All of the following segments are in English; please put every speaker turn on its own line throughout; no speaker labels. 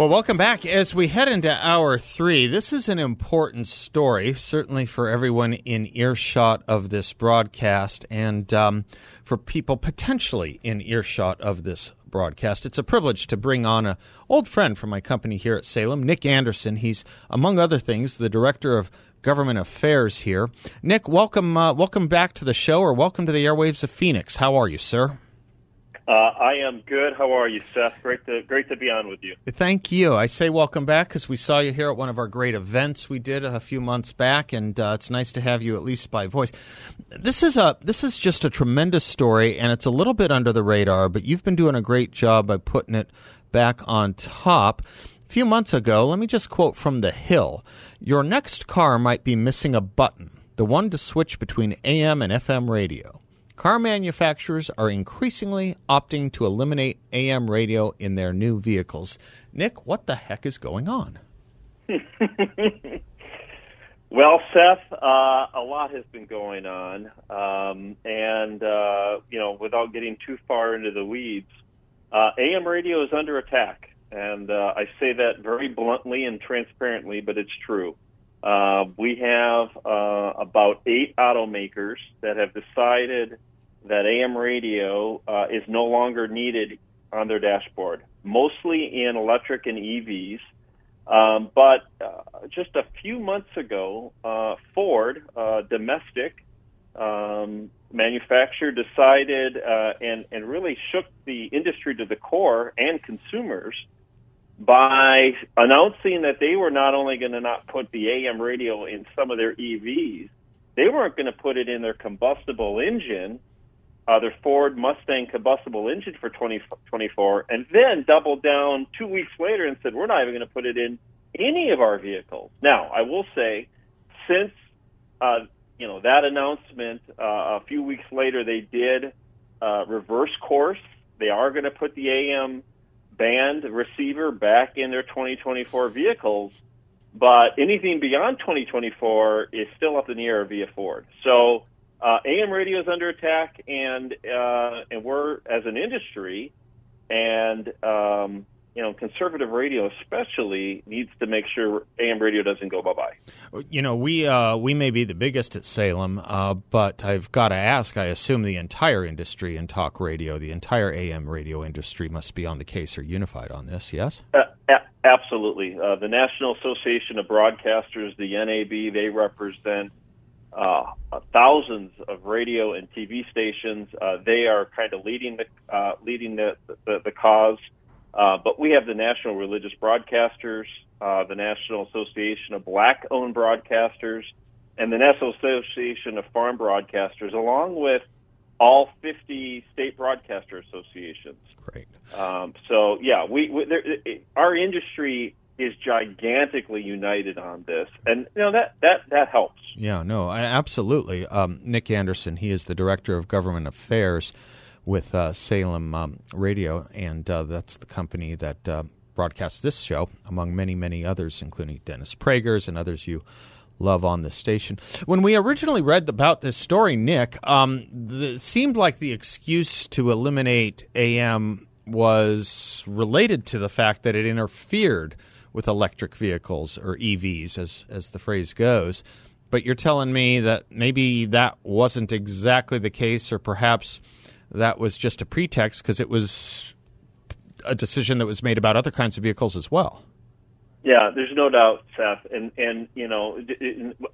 Well, welcome back. As we head into hour three, this is an important story, certainly for everyone in earshot of this broadcast and um, for people potentially in earshot of this broadcast. It's a privilege to bring on an old friend from my company here at Salem, Nic Anderson. He's, among other things, the director of government affairs here. Nic, welcome, uh, welcome back to the show, or welcome to the airwaves of Phoenix. How are you, sir?
Uh, I am good. How are you, Seth? Great to great to be on with you.
Thank you. I say welcome back because we saw you here at one of our great events we did a few months back, and uh, it's nice to have you at least by voice. This is a this is just a tremendous story, and it's a little bit under the radar, but you've been doing a great job by putting it back on top. A few months ago, let me just quote from The Hill: "Your next car might be missing a button, the one to switch between AM and FM radio." Car manufacturers are increasingly opting to eliminate AM radio in their new vehicles. Nic, what the heck is going on?
well, Seth, uh, a lot has been going on, um, and uh, you know, without getting too far into the weeds, uh, AM radio is under attack, and uh, I say that very bluntly and transparently, but it's true. Uh, we have uh, about eight automakers that have decided that AM radio uh, is no longer needed on their dashboard, mostly in electric and EVs. Um, but uh, just a few months ago, uh, Ford, uh, domestic um, manufacturer, decided uh, and, and really shook the industry to the core and consumers by announcing that they were not only going to not put the AM radio in some of their EVs, they weren't going to put it in their combustible engine uh, their Ford Mustang combustible engine for 2024, and then doubled down two weeks later and said, we're not even going to put it in any of our vehicles. Now, I will say, since uh, you know that announcement, uh, a few weeks later, they did uh, reverse course. They are going to put the AM band receiver back in their 2024 vehicles, but anything beyond 2024 is still up in the air via Ford. So uh, AM radio is under attack, and uh, and we're as an industry, and um, you know, conservative radio especially needs to make sure AM radio doesn't go bye bye.
You know, we uh, we may be the biggest at Salem, uh, but I've got to ask. I assume the entire industry in talk radio, the entire AM radio industry, must be on the case or unified on this. Yes.
Uh, a- absolutely. Uh, the National Association of Broadcasters, the NAB, they represent uh, thousands of radio and TV stations. Uh, they are kind of leading the uh, leading the the, the cause. Uh, but we have the National Religious Broadcasters, uh, the National Association of Black-owned Broadcasters, and the National Association of Farm Broadcasters, along with all 50 state broadcaster associations.
Great.
Um, so yeah, we, we there, our industry is gigantically united on this, and you know that that that helps.
Yeah, no, absolutely. Um, Nic Anderson, he is the director of government affairs with uh, Salem um, Radio, and uh, that's the company that uh, broadcasts this show, among many many others, including Dennis Prager's and others you love on the station. When we originally read about this story, Nic, um, the, it seemed like the excuse to eliminate AM was related to the fact that it interfered with electric vehicles or EVs, as as the phrase goes. But you're telling me that maybe that wasn't exactly the case, or perhaps that was just a pretext because it was a decision that was made about other kinds of vehicles as well.
Yeah, there's no doubt, Seth. And and you know,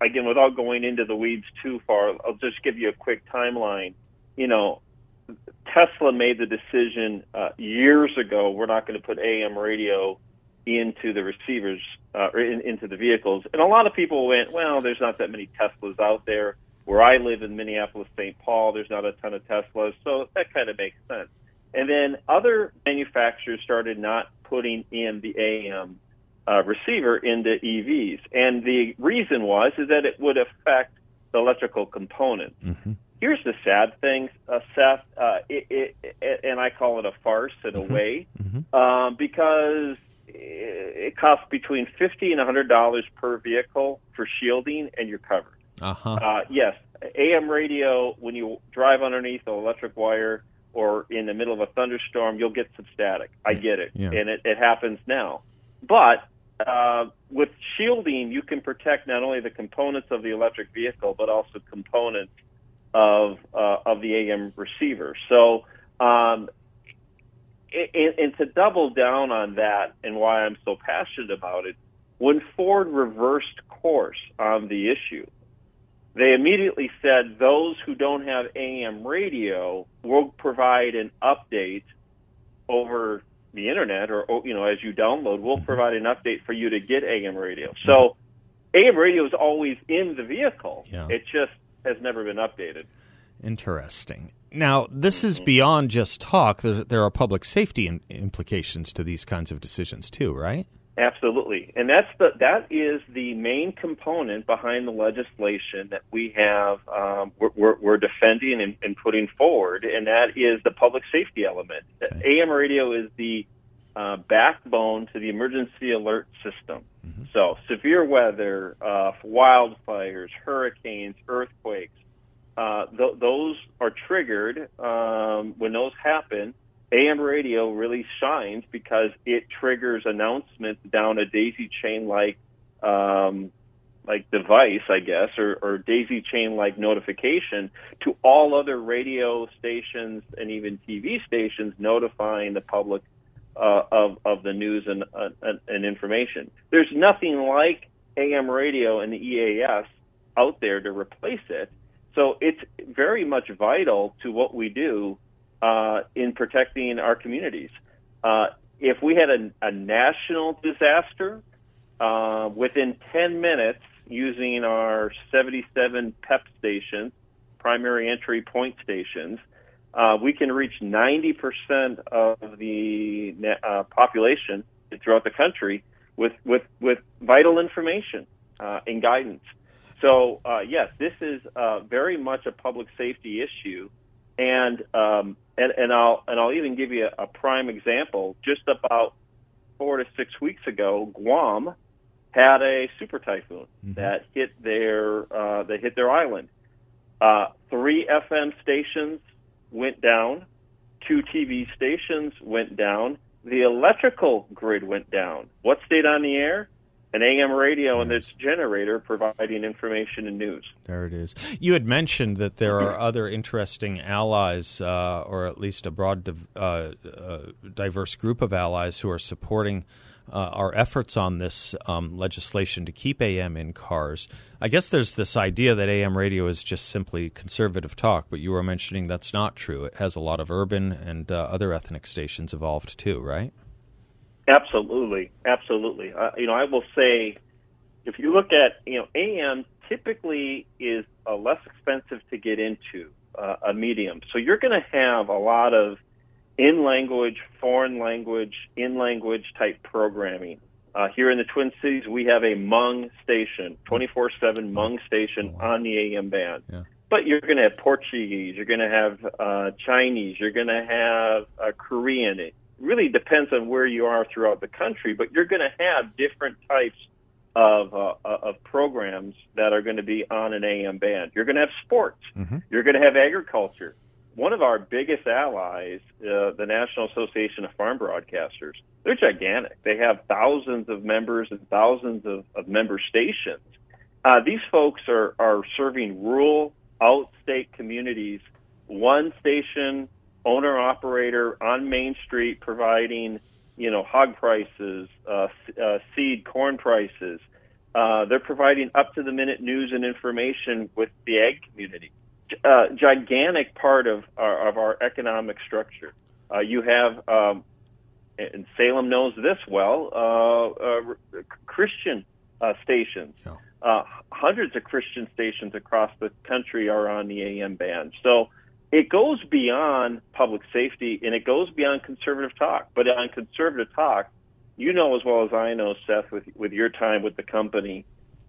again, without going into the weeds too far, I'll just give you a quick timeline. You know, Tesla made the decision uh, years ago. We're not going to put AM radio into the receivers uh, or in, into the vehicles. And a lot of people went, well, there's not that many Teslas out there. Where I live in Minneapolis, St. Paul, there's not a ton of Teslas, so that kind of makes sense. And then other manufacturers started not putting in the AM uh, receiver into EVs. And the reason was is that it would affect the electrical component.
Mm-hmm.
Here's the sad thing, uh, Seth, uh, it, it, and I call it a farce in a
Mm-hmm.
way, um, because it costs between fifty and hundred dollars per vehicle for shielding, and you're covered.
Uh-huh.
Uh, yes, AM radio, when you drive underneath an electric wire or in the middle of a thunderstorm, you'll get some static. I get it.
Yeah.
And it, it happens now. But uh, with shielding, you can protect not only the components of the electric vehicle, but also components of, uh, of the AM receiver. So, um, and, and to double down on that and why I'm so passionate about it, when Ford reversed course on the issue, they immediately said those who don't have AM radio will provide an update over the internet or you know as you download we'll mm-hmm. provide an update for you to get AM radio. So AM radio is always in the vehicle.
Yeah.
It just has never been updated.
Interesting. Now, this is beyond just talk. There, there are public safety in, implications to these kinds of decisions too, right?
Absolutely, and that's the that is the main component behind the legislation that we have um, we're, we're, we're defending and, and putting forward, and that is the public safety element. AM radio is the uh, backbone to the emergency alert system. So severe weather, uh, wildfires, hurricanes, earthquakes, uh, th- those are triggered um, when those happen. AM radio really shines because it triggers announcements down a daisy chain like um, like device, I guess, or, or daisy chain like notification to all other radio stations and even TV stations notifying the public uh, of of the news and, uh, and information. There's nothing like AM radio and the EAS out there to replace it. So it's very much vital to what we do uh, in protecting our communities. Uh, if we had a, a national disaster, uh, within 10 minutes, using our 77 PEP stations, primary entry point stations, uh, we can reach 90% of the uh, population throughout the country with, with, with vital information uh, and guidance. So, uh, yes, this is uh, very much a public safety issue. And, um, and, and, I'll, and I'll even give you a, a prime example. Just about four to six weeks ago, Guam had a super typhoon that hit their, uh, that hit their island. Uh, three FM stations went down, two TV stations went down, the electrical grid went down. What stayed on the air? An AM radio and its generator providing information and news.
There it is. You had mentioned that there are other interesting allies, uh, or at least a broad, div- uh, uh, diverse group of allies who are supporting uh, our efforts on this um, legislation to keep AM in cars. I guess there's this idea that AM radio is just simply conservative talk, but you were mentioning that's not true. It has a lot of urban and uh, other ethnic stations involved too, right?
Absolutely, absolutely. Uh, you know, I will say, if you look at you know, AM typically is uh, less expensive to get into uh, a medium, so you're going to have a lot of in language, foreign language, in language type programming. Uh, here in the Twin Cities, we have a Hmong station, 24 7 Hmong station on the AM band.
Yeah.
But you're going to have Portuguese, you're going to have uh, Chinese, you're going to have uh, Korean. Really depends on where you are throughout the country, but you're going to have different types of uh, of programs that are going to be on an AM band. You're going to have sports. You're going to have agriculture. One of our biggest allies, uh, the National Association of Farm Broadcasters, they're gigantic. They have thousands of members and thousands of, of member stations. Uh, these folks are, are serving rural, outstate communities, one station, owner operator on Main Street, providing you know hog prices, uh, uh, seed, corn prices. Uh, they're providing up to the minute news and information with the ag community. Uh, gigantic part of our, of our economic structure. Uh, you have, um, and Salem knows this well, uh, Christian stations.
Yeah.
Uh, hundreds of Christian stations across the country are on the AM band. So it goes beyond public safety and it goes beyond conservative talk. But on conservative talk, you know as well as I know, Seth, with with your time with the company,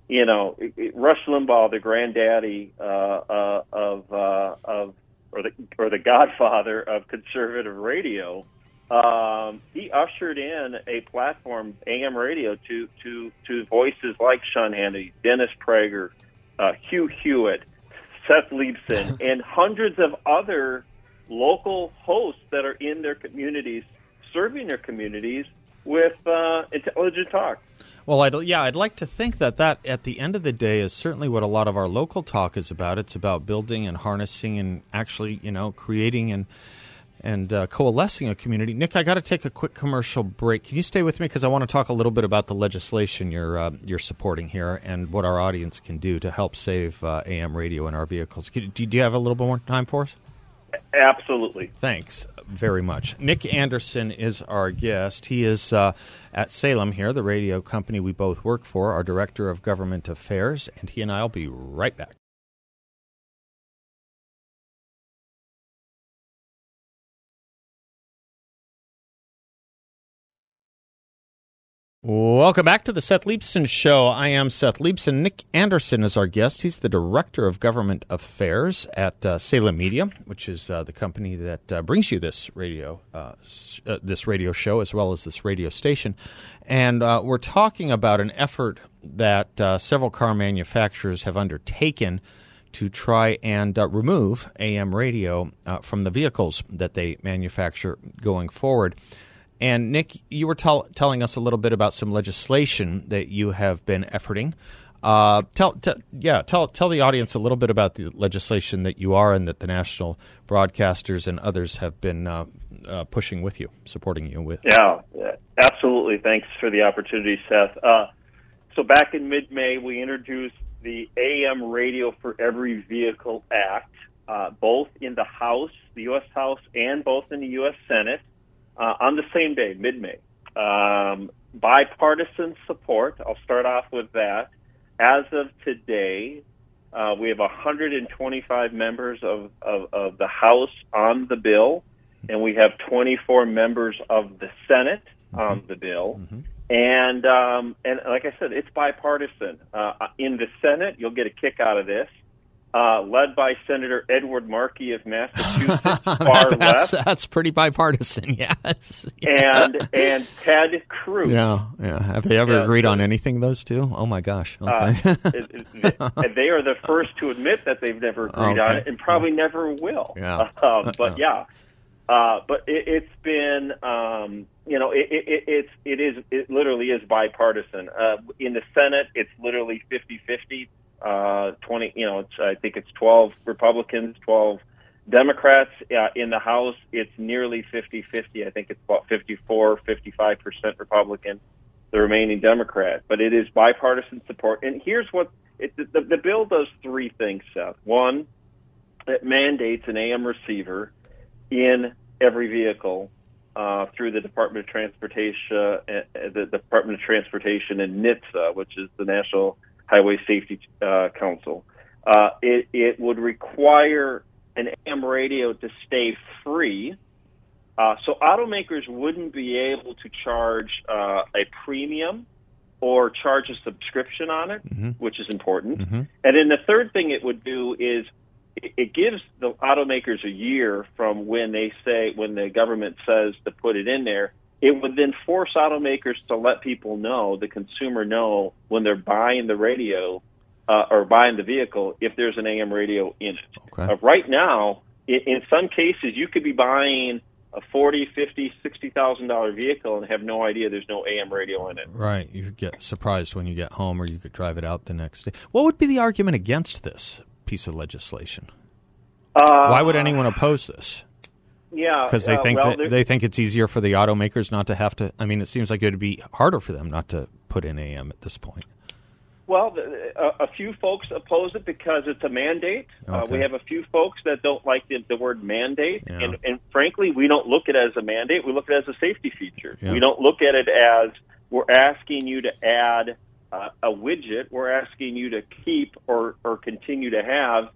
you know, it, it, Rush Limbaugh, the granddaddy uh, uh, of uh, of or the or the godfather of conservative radio, um, he ushered in a platform, AM radio, to to to voices like Sean Hannity, Dennis Prager, uh, Hugh Hewitt, Seth Leibsohn, and hundreds of other local hosts that are in their communities, serving their communities with uh, intelligent talk.
Well, I'd, yeah, I'd like to think that that at the end of the day is certainly what a lot of our local talk is about. It's about building and harnessing and actually, you know, creating and and uh, coalescing a community. Nic, I got to take a quick commercial break. Can you stay with me because I want to talk a little bit about the legislation you're uh, you're supporting here and what our audience can do to help save uh, AM radio in our vehicles. Do you have a little bit more time for us?
Absolutely.
Thanks very much. Nic Anderson is our guest. He is uh, at Salem here, the radio company we both work for, our director of government affairs, and he and I will be right back. Welcome back to the Seth Leibsohn Show. I am Seth Leibsohn. Nic Anderson is our guest. He's the Director of Government Affairs at uh, Salem Media, which is uh, the company that uh, brings you this radio uh, uh, this radio show as well as this radio station. And uh, we're talking about an effort that several car manufacturers have undertaken to try and remove AM radio from the vehicles that they manufacture going forward. And Nic, you were tell, telling us a little bit about some legislation that you have been efforting. Uh, tell, yeah, tell tell the audience a little bit about the legislation that you are and that the national broadcasters and others have been uh, uh, pushing with you, supporting you with.
Yeah, absolutely. Thanks for the opportunity, Seth. Uh, so back in mid-May, we introduced the AM Radio for Every Vehicle Act, uh, both in the House, the U.S. House, and both in the U.S. Senate uh, on the same day, mid May. Um, bipartisan support. I'll start off with that. As of today, uh, we have 125 members of, of, of, the House on the bill, and we have 24 members of the Senate mm-hmm. on the bill. Mm-hmm. And um, and like I said, it's bipartisan. Uh, in the Senate, you'll get a kick out of this uh, led by Senator Edward Markey of Massachusetts, far
that's,
left.
That's pretty bipartisan, yes.
and and Ted Cruz.
Yeah, yeah. Have they ever yeah, agreed on anything? Those two? Oh my gosh. Uh, okay.
Uh, they are the first to admit that they've never agreed okay. on it, and probably never will.
Yeah.
Um, but yeah. Uh, but it, has been, um, you know, it, it, it's it is it literally is bipartisan. Uh, in the Senate, it's literally 50-50 uh, 20, you know, I think it's 12 Republicans, 12 Democrats. Uh, in the House, it's nearly 50 50. I think it's about 54, 55% Republican, the remaining Democrat. But it is bipartisan support. And here's what it, the, the bill does three things, Seth. One, it mandates an AM receiver in every vehicle uh, through the Department of Transportation, uh, the Department of Transportation and NHTSA, which is the National Highway Safety uh, Council. Uh, it, it would require an AM radio to stay free. Uh, so automakers wouldn't be able to charge uh, a premium or charge a subscription on it, mm-hmm. which is important. Mm-hmm. And then the third thing it would do is it, it gives the automakers a year from when they say, when the government says to put it in there, it would then force automakers to let people know, the consumer know, when they're buying the radio uh, or buying the vehicle, if there's an AM radio in it. Okay. Uh, right now, in, in some cases, you could be buying a forty, fifty, sixty thousand dollar vehicle and have no idea there's no AM radio in it.
Right. You could get surprised when you get home, or you could drive it out the next day. What would be the argument against this piece of legislation? Uh, Why would anyone oppose this?
Yeah,
because they uh, think well, that they think it's easier for the automakers not to have to. I mean, it seems like it would be harder for them not to put in AM at this point.
Well, a, a few folks oppose it because it's a mandate. Okay. Uh, we have a few folks that don't like the, the word mandate, yeah. and, and frankly, we don't look at it as a mandate. We look at it as a safety feature. Yeah. We don't look at it as we're asking you to add uh, a widget. We're asking you to keep or or continue to have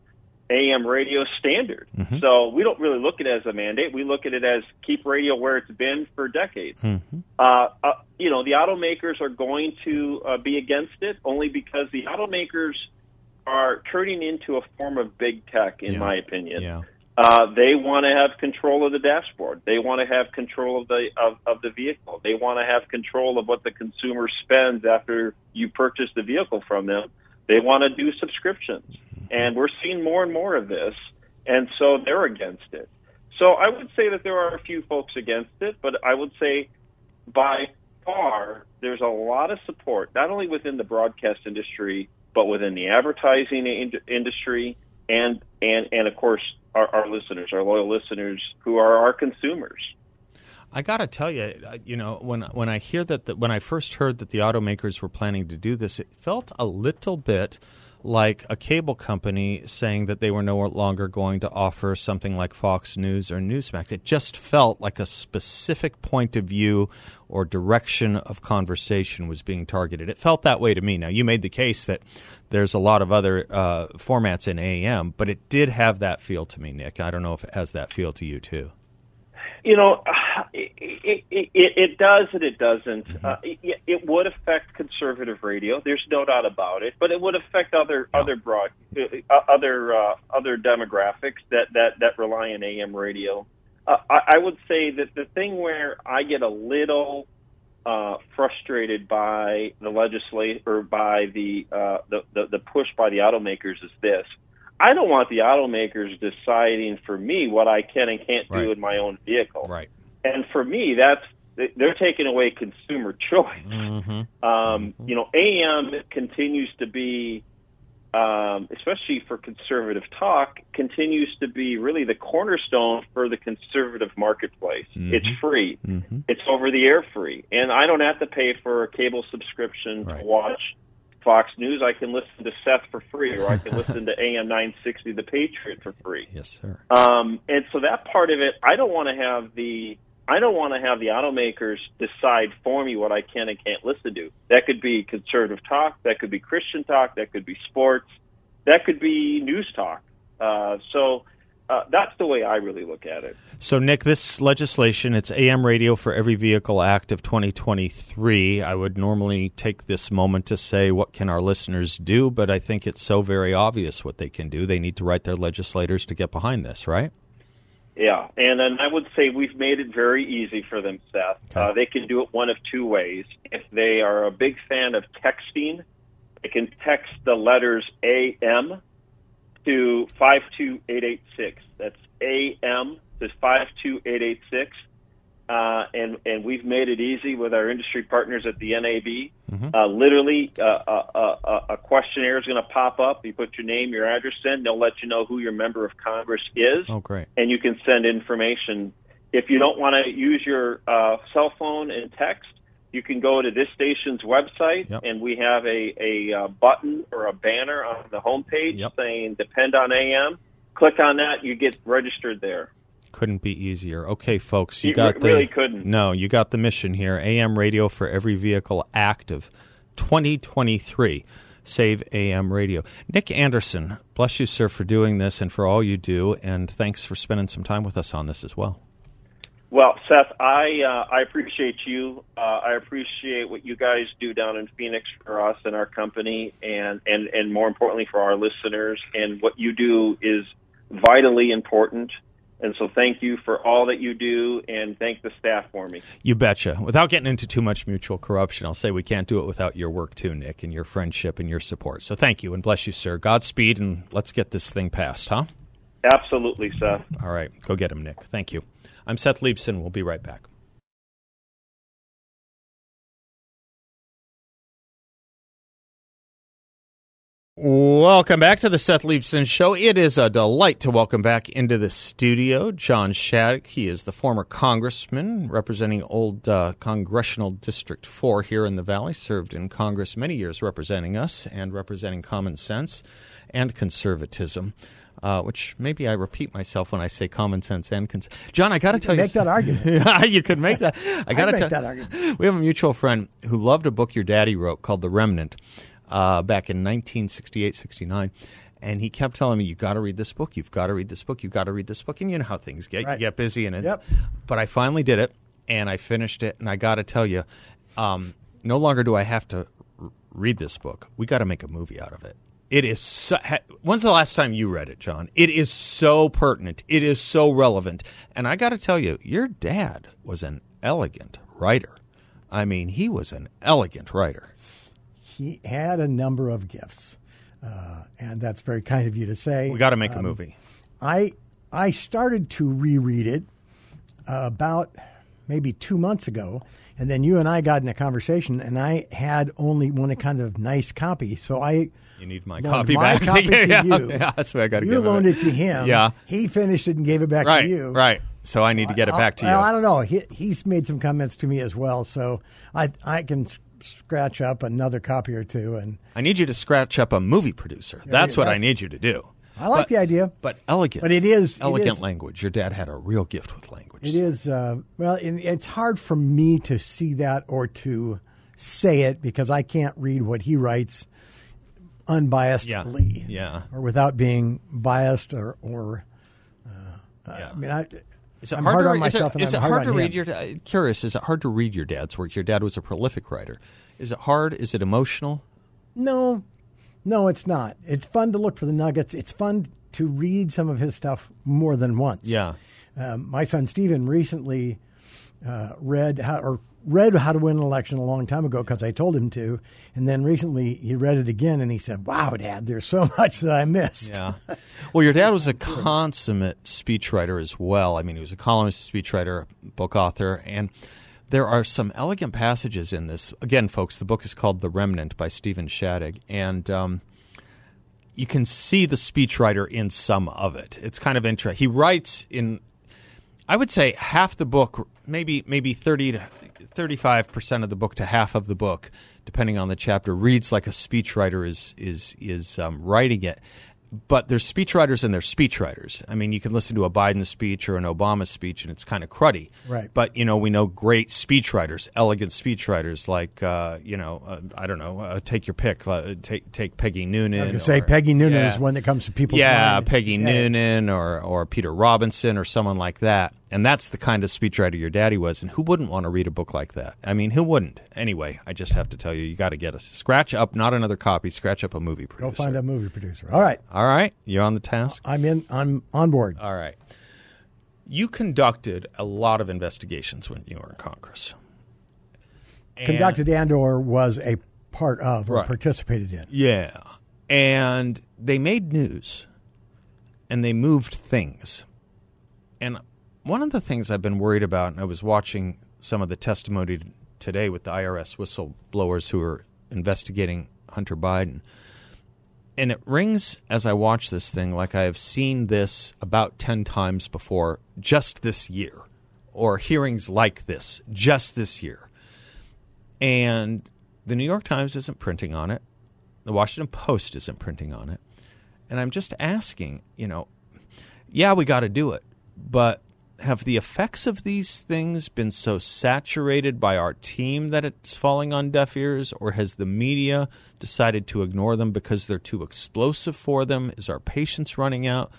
AM radio standard.
Mm-hmm.
So we don't really look at it as a mandate. We look at it as keep radio where it's been for decades.
Mm-hmm.
Uh, uh, you know, the automakers are going to uh, be against it only because the automakers are turning into a form of big tech, in
Yeah.
my opinion.
Yeah.
Uh, they want to have control of the dashboard. They want to have control of the of, of the vehicle. They want to have control of what the consumer spends after you purchase the vehicle from them. They want to do subscriptions, and we're seeing more and more of this, and so they're against it. So I would say that there are a few folks against it, but I would say by far there's a lot of support, not only within the broadcast industry, but within the advertising in- industry, and and and of course our, our listeners, our loyal listeners, who are our consumers.
I got to tell you, uh, you know, when when I hear that, the, when I first heard that the automakers were planning to do this, it felt a little bit like a cable company saying that they were no longer going to offer something like Fox News or Newsmax. It just felt like a specific point of view or direction of conversation was being targeted. It felt that way to me. Now, you made the case that there's a lot of other uh, formats in AM, but it did have that feel to me, Nic. I don't know if it has that feel to you too.
You know, it, it, it, it does and it doesn't. Uh, it, it would affect conservative radio. There's no doubt about it. But it would affect other other broad uh, other uh, other demographics that, that, that rely on AM radio. Uh, I, I would say that the thing where I get a little uh, frustrated by the legislate or by the, uh, the, the the push by the automakers is this. I don't want the automakers deciding for me what I can and can't
Right.
do in my own vehicle.
Right.
And for me, that's they're taking away consumer choice.
Mm-hmm.
Um, you know, AM continues to be, um, especially for conservative talk, continues to be really the cornerstone for the conservative marketplace. It's free.
Mm-hmm.
It's over the air free, and I don't have to pay for a cable subscription
Right.
to watch Fox News. I can listen to Seth for free, or I can listen to AM 960 The Patriot for free.
Yes, sir.
Um, and so that part of it, I don't want to have the I don't want to have the automakers decide for me what I can and can't listen to. That could be conservative talk, that could be Christian talk, that could be sports, that could be news talk. Uh, so uh, that's the way I really look at it.
So, Nic, this legislation, it's AM Radio for Every Vehicle Act of 2023. I would normally take this moment to say, what can our listeners do? But I think it's so very obvious what they can do. They need to write their legislators to get behind this, right?
Yeah, and then I would say we've made it very easy for them, Seth.
Okay.
Uh, they can do it one of two ways. If they are a big fan of texting, they can text the letters AM to 52886. That's AM to 52886. Uh, and, and we've made it easy with our industry partners at the NAB. Uh, literally, uh, uh, uh, a questionnaire is going to pop up. You put your name, your address in. They'll let you know who your member of Congress is
Oh, great.
and you can send information. If you don't want to use your uh, cell phone and text, you can go to this station's website,
Yep.
and we have a, a uh, button or a banner on the homepage
Yep.
saying "Depend on AM." Click on that, you get registered there.
Couldn't be easier. Okay, folks, you
You
got
re-
the
really couldn't.
No, you got the mission here. AM Radio for Every Vehicle Active, 2023. Save AM Radio. Nic Anderson, bless you, sir, for doing this and for all you do, and thanks for spending some time with us on this as well.
Well, Seth, I uh, I appreciate you. Uh, I appreciate what you guys do down in Phoenix for us and our company, and and and more importantly for our listeners. And what you do is vitally important. And so, thank you for all that you do, and thank the staff for me.
You betcha. Without getting into too much mutual corruption, I'll say we can't do it without your work too, Nic, and your friendship and your support. So thank you and bless you, sir. Godspeed, and let's get this thing passed, huh?
Absolutely, Seth.
All right. Go get him, Nic. Thank you. I'm Seth Leibsohn. We'll be right back. Welcome back to the Seth Leibsohn Show. It is a delight to welcome back into the studio John Shadegg. He is the former congressman representing Old uh, Congressional District 4 here in the Valley. Served in Congress many years representing us and representing common sense and conservatism. Uh, which maybe I repeat myself when I say common sense and cons- John, I got to tell you,
make that argument.
You could make that. I got to
make
tell
that argument.
We have a mutual friend who loved a book your daddy wrote called The Remnant uh, back in 1968, 69. And he kept telling me, "You got to read this book. You've got to read this book. You've got to read this book." And you know how things get.
Right.
You get busy, and it's,
Yep.
But I finally did it, and I finished it. And I got to tell you, um, no longer do I have to r- read this book. We got to make a movie out of it. It is. So, ha, when's the last time you read it, John? It is so pertinent. It is so relevant. And I got to tell you, your dad was an elegant writer. I mean, he was an elegant writer.
He had a number of gifts, uh, and that's very kind of you to say.
We got to make a movie.
I I started to reread it uh, about maybe two months ago, and then you and I got in a conversation, and I had only one kind of nice copy, so I
You need my copy
my
back.
copy to
yeah,
you.
yeah, that's what I got to
You loaned
it.
it to him.
Yeah.
he finished it and gave it back
Right,
to you.
right. So I need to get it back to you.
Well, I don't know. He, he's made some comments to me as well, so I I can scratch up another copy or two, and
I need you to scratch up a movie producer. That's what I need you to do.
I like
But-
the idea.
But elegant.
But it is-
elegant
is-
language. Your dad had a real gift with language.
It is uh, well. It, it's hard for me to see that or to say it because I can't read what he writes unbiasedly,
Yeah.
or without being biased or or. Uh,
Yeah.
I mean, I,
Is it
I'm
hard,
hard
to
on myself
Is it, is
I'm
it
hard
hard to read
him.
your? Curious. Is it hard to read your dad's work? Your dad was a prolific writer. Is it hard? Is it emotional?
No, no, it's not. It's fun to look for the nuggets. It's fun to read some of his stuff more than once.
Yeah.
Um, my son Stephen recently uh, read how or read How to Win an Election a long time ago because I told him to, and then recently he read it again and he said, "Wow, Dad, there's so much that I missed."
Yeah. Well, your dad was a consummate speechwriter as well. I mean, he was a columnist, speechwriter, book author, and there are some elegant passages in this. Again, folks, the book is called The Remnant by Stephen Shadegg, and um, you can see the speechwriter in some of it. It's kind of interesting. He writes in, I would say, half the book, maybe maybe thirty to thirty-five percent of the book to half of the book, depending on the chapter, reads like a speechwriter is is is um, writing it. But there's speechwriters and there's speechwriters. I mean, you can listen to a Biden speech or an Obama speech, and it's kind of cruddy.
Right.
But you know, we know great speechwriters, elegant speechwriters, like uh, you know, uh, I don't know, uh, take your pick. Uh, take take Peggy Noonan.
I was to say Peggy Noonan
yeah.
is one that comes to people's
Yeah,
mind.
Peggy
Yeah.
Noonan or or Peter Robinson or someone like that. And that's the kind of speechwriter your daddy was. And who wouldn't want to read a book like that? I mean, who wouldn't? Anyway, I just have to tell you, you got to get us scratch up, not another copy, scratch up a movie producer.
Go find a movie producer. All right,
All right, You're on the task?
I'm in. I'm on board.
All right. You conducted a lot of investigations when you were in Congress. And-
Conducted and/or was a part of or
Right.
participated in.
Yeah. And they made news and they moved things. And one of the things I've been worried about, and I was watching some of the testimony today with the IRS whistleblowers who are investigating Hunter Biden. And it rings as I watch this thing like I have seen this about 10 times before just this year, or hearings like this just this year. And the New York Times isn't printing on it. The Washington Post isn't printing on it. And I'm just asking, you know, yeah, we got to do it, but have the effects of these things been so saturated by our team that it's falling on deaf ears, or has the media decided to ignore them because they're too explosive for them? Is our patience running out?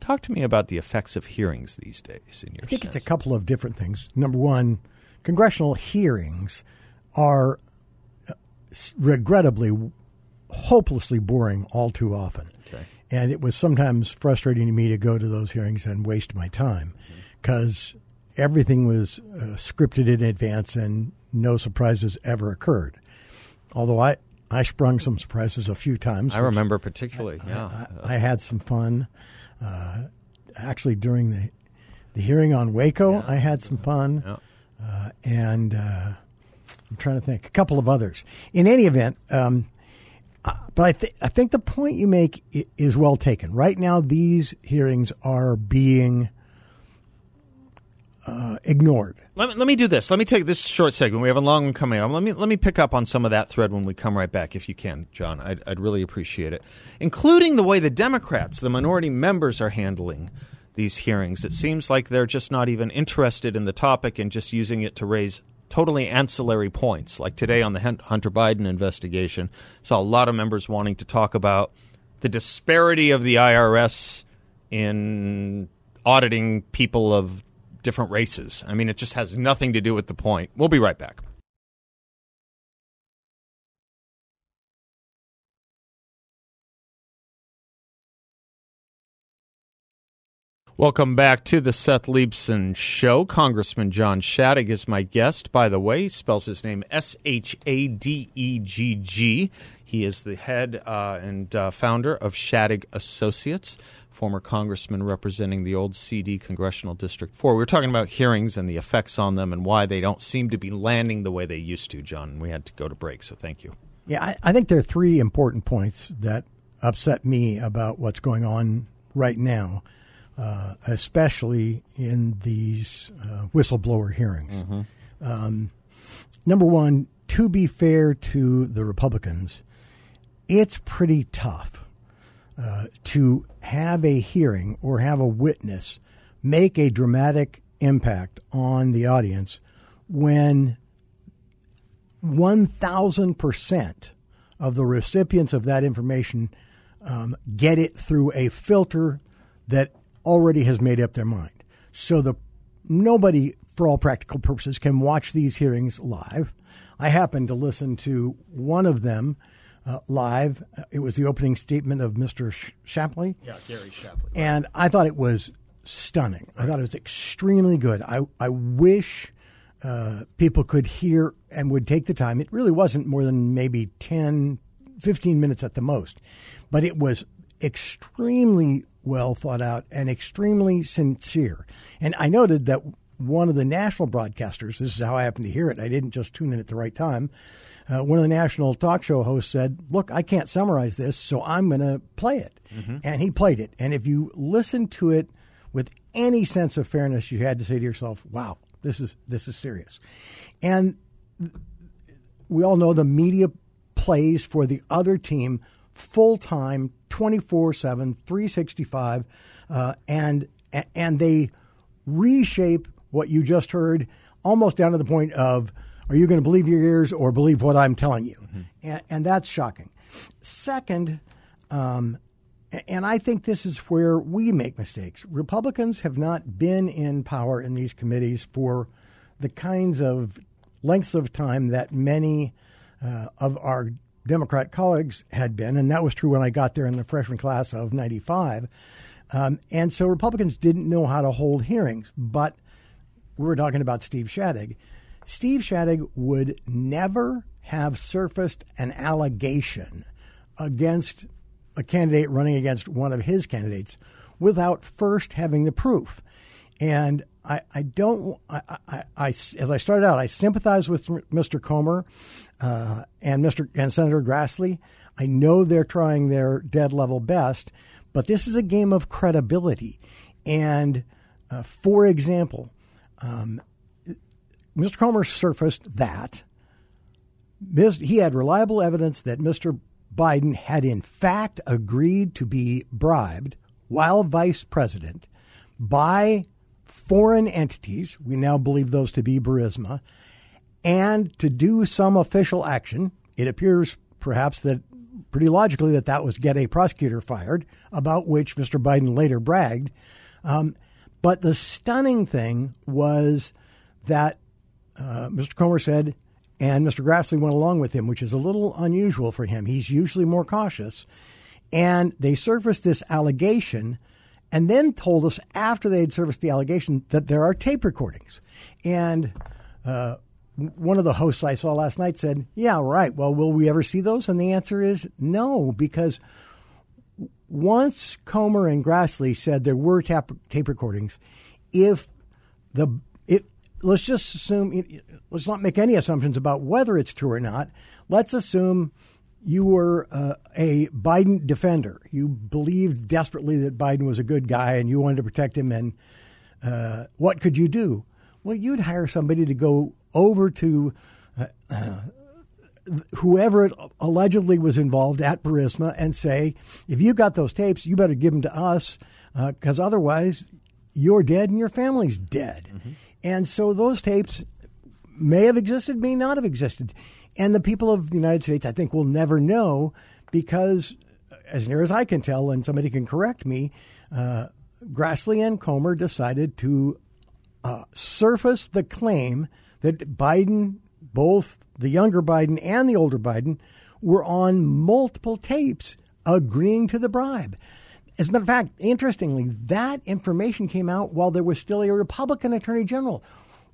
Talk to me about the effects of hearings these days. In your
I think it's a couple of different things. Number one, congressional hearings are uh, regrettably hopelessly boring all too often.
Okay.
And it was sometimes frustrating to me to go to those hearings and waste my time because everything was uh, scripted in advance and no surprises ever occurred. Although I, I sprung some surprises a few times.
I remember particularly, yeah.
I, I had some fun. Uh, actually, during the the hearing on Waco, I had some fun,
Yeah.
uh, and uh, I'm trying to think a couple of others. In any event, um, uh, but I, th- I think the point you make i- is well taken. Right now, these hearings are being uh, ignored.
Let me, let me do this. Let me take this short segment. We have a long one coming up. Let me let me pick up on some of that thread when we come right back, if you can, John. I'd, I'd really appreciate it, including the way the Democrats, the minority members, are handling these hearings. It seems like they're just not even interested in the topic and just using it to raise totally ancillary points. Like today on the Hunter Biden investigation, saw a lot of members wanting to talk about the disparity of the IRS in auditing people of different races. I mean, it just has nothing to do with the point. We'll be right back. Welcome back to the Seth Leibsohn Show. Congressman John Shadegg is my guest. By the way, he spells his name S H A D E G G. He is the head uh, and uh, founder of Shadegg Associates, former congressman representing the old CD Congressional District 4. We were talking about hearings and the effects on them and why they don't seem to be landing the way they used to, John. We had to go to break, so thank you.
Yeah, I, I think there are three important points that upset me about what's going on right now. Uh, especially in these uh, whistleblower hearings. Mm-hmm. Um, number one, to be fair to the Republicans, it's pretty tough uh, to have a hearing or have a witness make a dramatic impact on the audience when 1,000% of the recipients of that information um, get it through a filter that already has made up their mind. So the nobody, for all practical purposes, can watch these hearings live. I happened to listen to one of them uh, live. It was the opening statement of Mr. Shapley.
Yeah, Gary Shapley.
And I thought it was stunning. Right. I thought it was extremely good. I, I wish uh, people could hear and would take the time. It really wasn't more than maybe 10, 15 minutes at the most, but it was extremely well thought out and extremely sincere. And I noted that one of the national broadcasters, this is how I happened to hear it, I didn't just tune in at the right time. Uh, one of the national talk show hosts said, Look, I can't summarize this, so I'm going to play it. Mm-hmm. And he played it. And if you listen to it with any sense of fairness, you had to say to yourself, Wow, this is, this is serious. And we all know the media plays for the other team full time, 24 7, 365, uh, and, and they reshape what you just heard almost down to the point of are you going to believe your ears or believe what I'm telling you? Mm-hmm. And, and, that's shocking. Second, um, and I think this is where we make mistakes. Republicans have not been in power in these committees for the kinds of lengths of time that many uh, of our Democrat colleagues had been, and that was true when I got there in the freshman class of 95. Um, and so Republicans didn't know how to hold hearings. But we were talking about Steve Shadegg. Steve Shadegg would never have surfaced an allegation against a candidate running against one of his candidates without first having the proof. And I, I don't, I, I, I, as I started out, I sympathize with Mr. Comer uh, and Mr. and Senator Grassley. I know they're trying their dead level best, but this is a game of credibility. And uh, for example, um, Mr. Comer surfaced that he had reliable evidence that Mr. Biden had in fact agreed to be bribed while vice president by foreign entities. We now believe those to be Burisma and to do some official action. It appears perhaps that pretty logically that that was get a prosecutor fired, about which Mr. Biden later bragged. Um, but the stunning thing was that uh, Mr. Comer said, and Mr. Grassley went along with him, which is a little unusual for him. He's usually more cautious. And they surfaced this allegation and then told us after they had serviced the allegation that there are tape recordings. And uh, one of the hosts I saw last night said, Yeah, right. Well, will we ever see those? And the answer is no, because once Comer and Grassley said there were tap, tape recordings, if the it, let's just assume let's not make any assumptions about whether it's true or not. Let's assume you were uh, a Biden defender. You believed desperately that Biden was a good guy and you wanted to protect him. And uh, what could you do? Well, you'd hire somebody to go over to uh, uh, whoever allegedly was involved at Burisma and say, if you got those tapes, you better give them to us because uh, otherwise you're dead and your family's dead. Mm-hmm. And so those tapes may have existed, may not have existed. And the people of the United States, I think, will never know because as near as I can tell, and somebody can correct me, uh, Grassley and Comer decided to uh, surface the claim that Biden, both the younger Biden and the older Biden, were on multiple tapes agreeing to the bribe. As a matter of fact, interestingly, that information came out while there was still a Republican attorney general.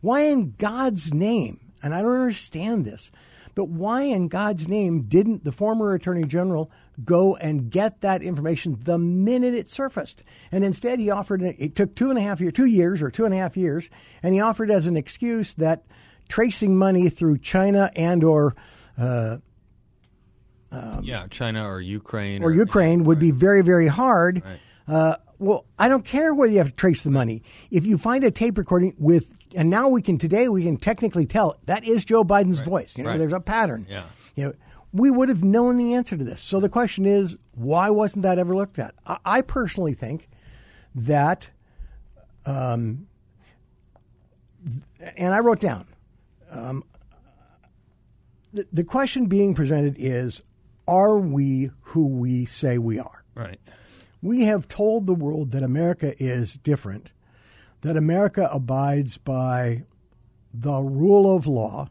Why in God's name? And I don't understand this. But why in God's name didn't the former attorney general go and get that information the minute it surfaced? And instead, he offered it took two and a half years, two years or two and a half years, and he offered as an excuse that tracing money through China and or uh,
um, yeah, China or Ukraine
or, or Ukraine would right. be very very hard. Right. Uh, well, I don't care whether you have to trace the money. If you find a tape recording with, and now we can today we can technically tell that is Joe Biden's right. voice. You know, there's a pattern.
Yeah.
You know, we would have known the answer to this. So the question is, why wasn't that ever looked at? I, I personally think that, um, and I wrote down. Um, the, the question being presented is are we who we say we are?
Right.
We have told the world that America is different, that America abides by the rule of law,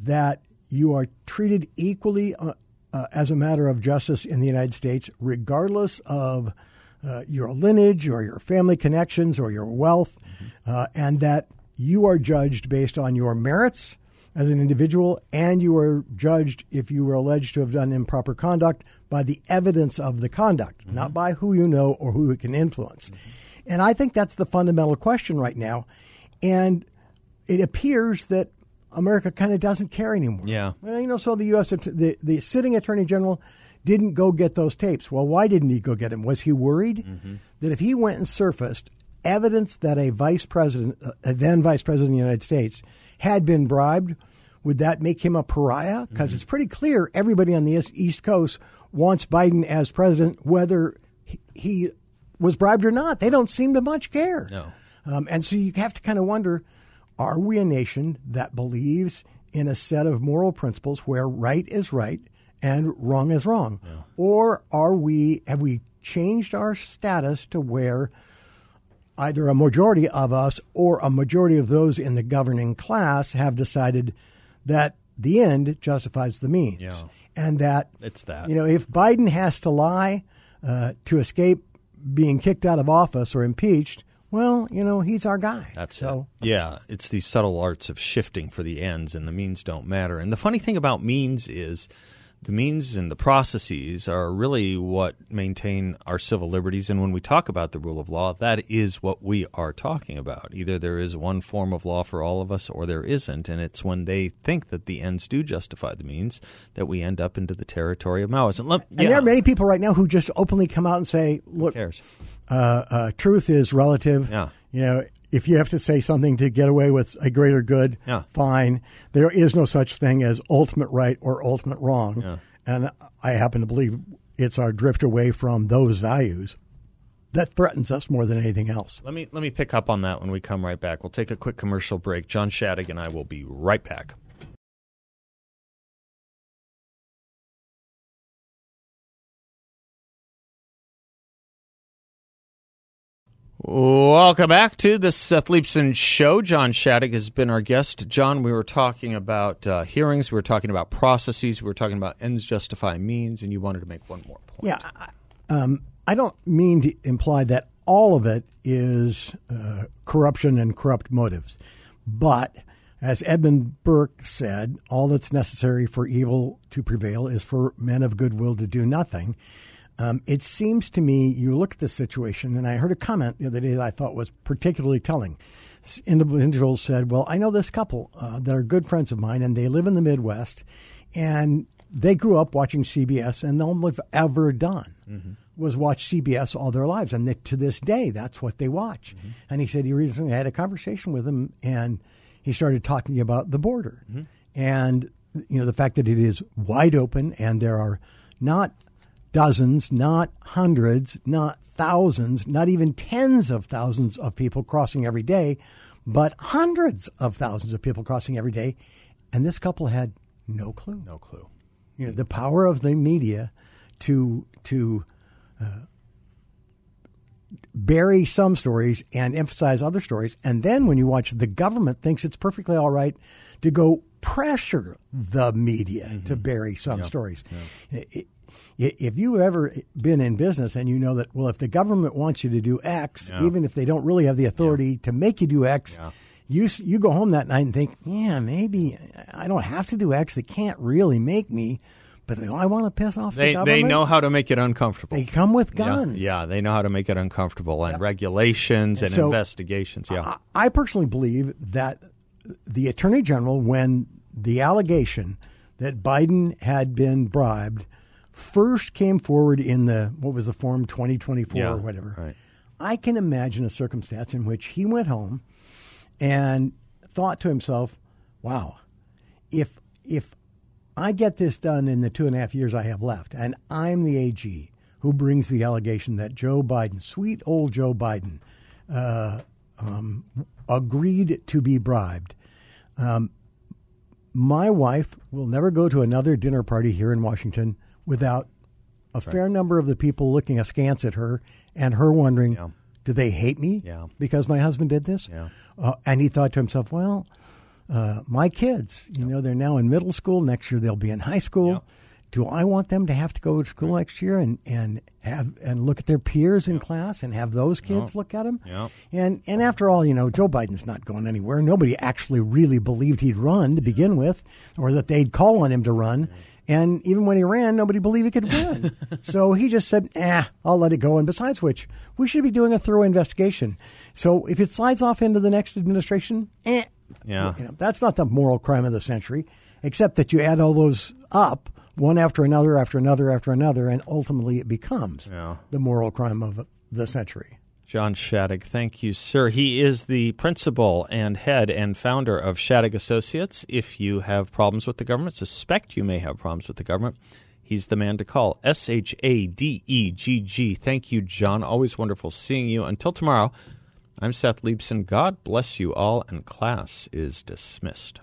that you are treated equally uh, uh, as a matter of justice in the United States, regardless of uh, your lineage or your family connections or your wealth, mm-hmm. and that you are judged based on your merits as an individual, and you are judged if you were alleged to have done improper conduct by the evidence of the conduct, mm-hmm. not by who you know or who it can influence. Mm-hmm. And I think that's the fundamental question right now. And it appears that America kind of doesn't care anymore.
Yeah.
Well, you know, so the U.S. the the sitting attorney general didn't go get those tapes. Well, why didn't he go get them? Was he worried mm-hmm. that if he went and surfaced evidence that a vice president, a then vice president of the United States, had been bribed, would that make him a pariah? Because mm-hmm. it's pretty clear everybody on the East Coast wants Biden as president, whether he was bribed or not. They don't seem to much care.
No.
Um, and so you have to kind of wonder are we a nation that believes in a set of moral principles where right is right and wrong is wrong? Yeah. Or are we, have we changed our status to where either a majority of us or a majority of those in the governing class have decided that the end justifies the means.
Yeah.
And that
it's that.
You know, if Biden has to lie uh, to escape being kicked out of office or impeached, well, you know, he's our guy.
That's so. It. Yeah, it's these subtle arts of shifting for the ends, and the means don't matter. And the funny thing about means is the means and the processes are really what maintain our civil liberties. And when we talk about the rule of law, that is what we are talking about. Either there is one form of law for all of us or there isn't. And it's when they think that the ends do justify the means that we end up into the territory of Maoism. And,
and there are many people right now who just openly come out and say, look, uh, uh, truth is relative.
Yeah.
You know, if you have to say something to get away with a greater good,
yeah.
fine. There is no such thing as ultimate right or ultimate wrong.
Yeah.
And I happen to believe it's our drift away from those values that threatens us more than anything else.
Let me let me pick up on that when we come right back. We'll take a quick commercial break. John Shadegg and I will be right back. Welcome back to the Seth Leibsohn Show. John Shadegg has been our guest. John, we were talking about uh, hearings, we were talking about processes, we were talking about ends justify means, and you wanted to make one more point.
Yeah, um, I don't mean to imply that all of it is uh, corruption and corrupt motives, but as Edmund Burke said, all that's necessary for evil to prevail is for men of goodwill to do nothing. Um, it seems to me, you look at the situation, and I heard a comment the other day that I thought was particularly telling. Individuals said, Well, I know this couple uh, that are good friends of mine, and they live in the Midwest, and they grew up watching CBS, and all they've ever done mm-hmm. was watch CBS all their lives. And they, to this day, that's what they watch. Mm-hmm. And he said he recently had a conversation with them, and he started talking about the border mm-hmm. and you know the fact that it is wide open, and there are not dozens, not hundreds, not thousands, not even tens of thousands of people crossing every day, but hundreds of thousands of people crossing every day. And this couple had no clue.
No clue.
You know, the power of the media to to uh, bury some stories and emphasize other stories. And then when you watch, the government thinks it's perfectly all right to go pressure the media mm-hmm. to bury some yeah. stories. Yeah. It, if you've ever been in business and you know that, well, if the government wants you to do X, yeah. even if they don't really have the authority to make you do X, you you go home that night and think, yeah, maybe I don't have to do X. They can't really make me but I want to piss off
they,
the government.
They know how to make it uncomfortable.
They come with guns.
Yeah, yeah they know how to make it uncomfortable and regulations and, and so investigations. Yeah,
I, I personally believe that the attorney general, when the allegation that Biden had been bribed first came forward in the what was the form 2024 yeah, or whatever.
Right.
I can imagine a circumstance in which he went home and thought to himself, "Wow, if if I get this done in the two and a half years I have left, and I'm the AG who brings the allegation that Joe Biden, sweet old Joe Biden, uh, um, agreed to be bribed. Um, my wife will never go to another dinner party here in Washington without a right. fair number of the people looking askance at her and her wondering, yeah. do they hate me
yeah.
because my husband did this?
Yeah.
Uh, and he thought to himself, well, uh, my kids, you know, they're now in middle school. Next year they'll be in high school. Do I want them to have to go to school next year and, and have and look at their peers in class and have those kids look at them? And and after all, you know, Joe Biden's not going anywhere. Nobody actually really believed he'd run to begin with, or that they'd call on him to run. And even when he ran, nobody believed he could win. so he just said, "Ah, I'll let it go." And besides which, we should be doing a thorough investigation. So if it slides off into the next administration, eh,
yeah.
You know, that's not the moral crime of the century, except that you add all those up one after another, after another, after another, and ultimately it becomes
yeah.
the moral crime of the century.
John Shadegg, thank you, sir. He is the principal and head and founder of Shadegg Associates. If you have problems with the government, suspect you may have problems with the government, he's the man to call. S H A D E G G. Thank you, John. Always wonderful seeing you. Until tomorrow. I'm Seth Leibsohn. God bless you all, and class is dismissed.